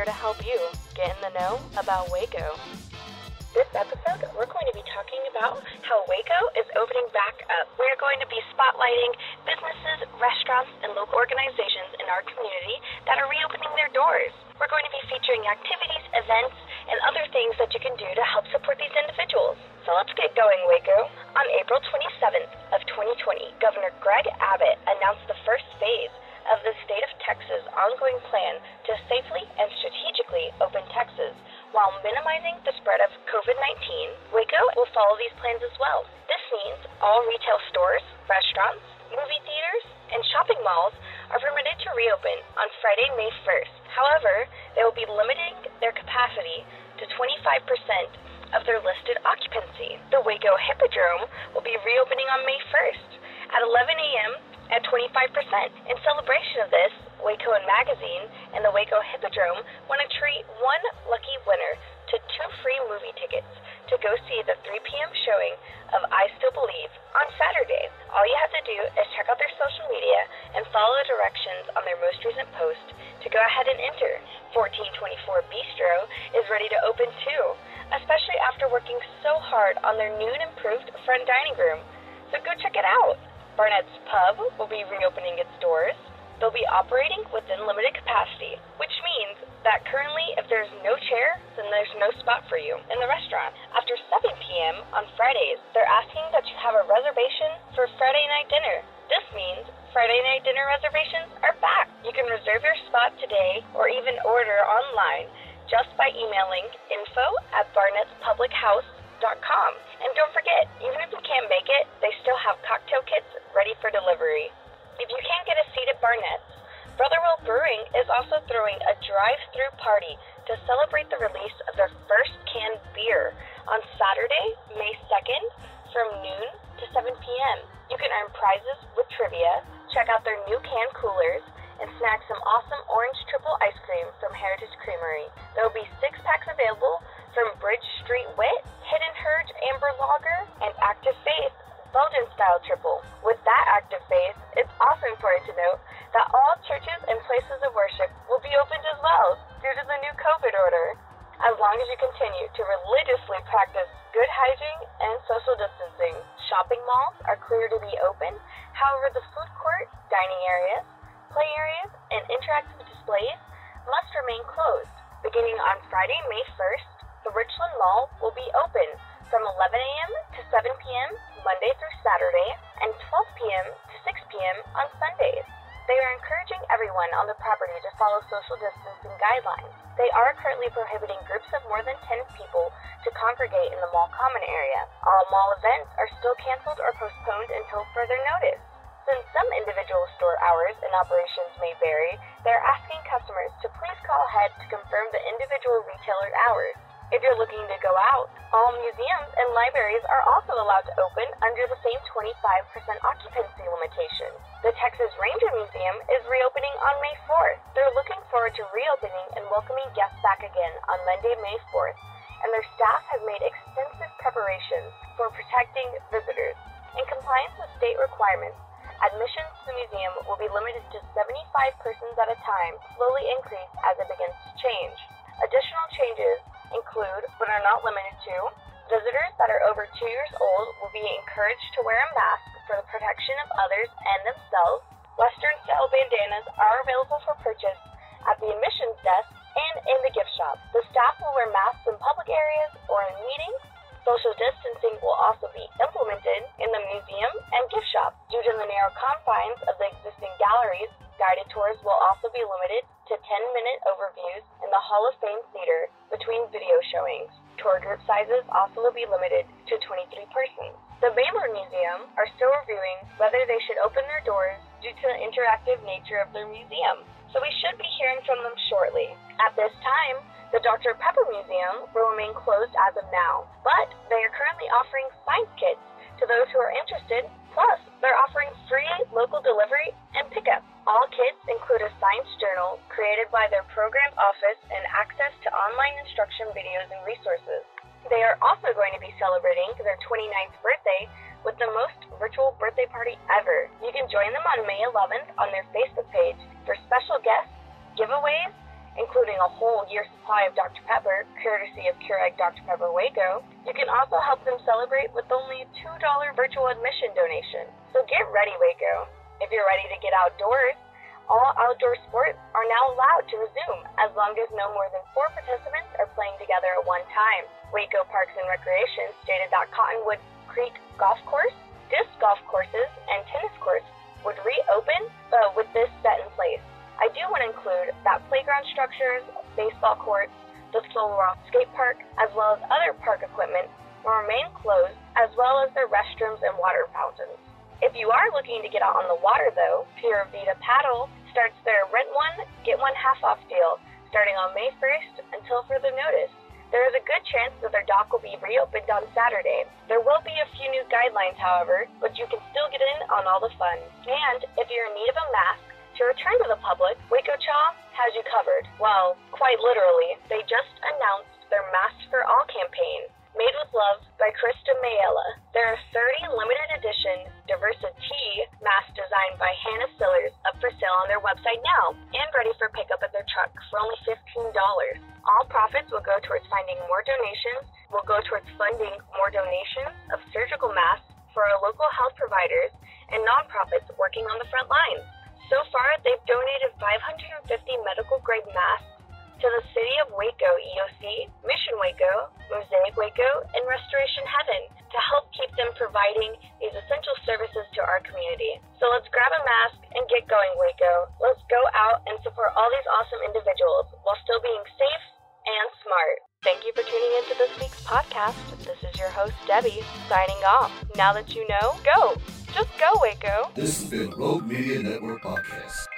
Here to help you get in the know about Waco. This episode, we're going to be talking about how Waco is opening back up. We're going to be spotlighting businesses, restaurants, and local organizations in our community that are reopening their doors. We're going to be featuring activities, events, and other things that you can do to help support these individuals. So let's get going, Waco. On April 27th of 2020, Governor Greg Abbott announced the first phase of the state of Texas ongoing plan to safely and strategically open Texas while minimizing the spread of COVID 19. Waco will follow these plans as well. This means all retail stores, restaurants, movie theaters, and shopping malls are permitted to reopen on Friday, May 1st. However, they will be limiting their capacity to 25% of their listed occupancy. The Waco Hippodrome will be reopening on May 1st at 11 a.m. at 25%. In celebration of this, Wacoan Magazine and the Waco Hippodrome want to treat one lucky winner to two free movie tickets to go see the 3 p.m. showing of I Still Believe on Saturday. All you have to do is check out their social media and follow the directions on their most recent post to go ahead and enter. 1424 Bistro is ready to open too, especially after working so hard on their new and improved front dining room. So go check it out. Barnett's Pub will be reopening its doors. They'll be operating within limited capacity, which means that currently, if there's no chair, then there's no spot for you in the restaurant. After 7 p.m. on Fridays, they're asking that you have a reservation for Friday night dinner. This means Friday night dinner reservations are back. You can reserve your spot today or even order online just by emailing info at barnettspublichouse.com. And don't forget, even if you can't make it, they still have cocktail kits ready for delivery. If you can't get a seat at Barnett's, Brotherwell Brewing is also throwing a drive-through party to celebrate the release of their first canned beer on Saturday, May 2nd from noon to 7 p.m. You can earn prizes with trivia, check out their new can coolers, and snack some awesome orange triple ice cream from Heritage Creamery. There will be six packs available from Bridge Street Wit, Hidden Hurge Amber Lager, and Active Faith Belgian style triple. With that active faith, it's also important to note that all churches and places of worship will be opened as well due to the new COVID order. As long as you continue to religiously practice good hygiene and social distancing, shopping malls are clear to be open. However, the food court, dining areas, play areas, and interactive displays must remain closed. Beginning on Friday, May 1st, the Richland Mall will be open from 11 a.m. to 7 p.m. Monday through Saturday and 12 p.m. to 6 p.m. on Sundays. They are encouraging everyone on the property to follow social distancing guidelines. They are currently prohibiting groups of more than 10 people to congregate in the mall common area. All mall events are still canceled or postponed until further notice. Since some individual store hours and operations may vary, they are asking customers to please call ahead to confirm the individual retailer hours. If you're looking to go out, all museums and libraries are also allowed to open under the same 25% occupancy limitation. The Texas Ranger Museum is reopening on May 4th. They're looking forward to reopening and welcoming guests back again on Monday, May 4th, and their staff have made extensive preparations for protecting visitors. In compliance with state requirements, admissions to the museum will be limited to 75 persons at a time, slowly increase as it begins to change. Additional changes include, but are not limited to, visitors that are over two years old will be encouraged to wear a mask for the protection of others and themselves. Western style bandanas are available for purchase at the admissions desk and in the gift shop. The staff will wear masks in public areas or in meetings. Social distancing will also be implemented in the museum and gift shop. Due to the narrow confines of the existing galleries, guided tours will also be limited 10 minute overviews in the Hall of Fame Theater between video showings. Tour group sizes also will be limited to 23 persons. The Baylor Museum are still reviewing whether they should open their doors due to the interactive nature of their museum, so we should be hearing from them shortly. At this time, the Dr. Pepper Museum will remain closed as of now, but they are currently offering science kits to those who are interested. Plus, they're offering free local delivery and pickup. All science journal created by their program office and access to online instruction videos and resources. They are also going to be celebrating their 29th birthday with the most virtual birthday party ever. You can join them on May 11th on their Facebook page for special guests, giveaways, including a whole year supply of Dr. Pepper, courtesy of Keurig Dr. Pepper Waco. You can also help them celebrate with only a $2 virtual admission donation. So get ready, Waco. If you're ready to get outdoors, all outdoor sports are now allowed to resume as long as no more than four participants are playing together at one time. Waco Parks and Recreation stated that Cottonwood Creek Golf Course, disc golf courses, and tennis courts would reopen, but with this set in place. I do want to include that playground structures, baseball courts, the Slow Rock skate park, as well as other park equipment will remain closed, as well as their restrooms and water fountains. If you are looking to get out on the water, though, Pura Vida Paddle starts their rent one, get one half off deal starting on May 1st until further notice. There is a good chance that their dock will be reopened on Saturday. There will be a few new guidelines, however, but you can still get in on all the fun. And if you're in need of a mask to return to the public, Waco Cha has you covered. Well, quite literally, they just announced their Masks for All campaign. Made with Love by Krista Mayella. There are 30 limited edition Diversity masks designed by Hannah Sillers up for sale on their website now and ready for pickup at their truck for only $15. All profits will go towards finding more donations, will go towards funding more donations of surgical masks for our local health providers and nonprofits working on the front lines. So far, they've donated 550 medical grade masks to the City of Waco EOC, Mission Waco, So let's grab a mask and get going, Waco. Let's go out and support all these awesome individuals while still being safe and smart. Thank you for tuning into this week's podcast. This is your host, Debbie, signing off. Now that you know, go. Just go, Waco. This has been Rogue Media Network Podcast.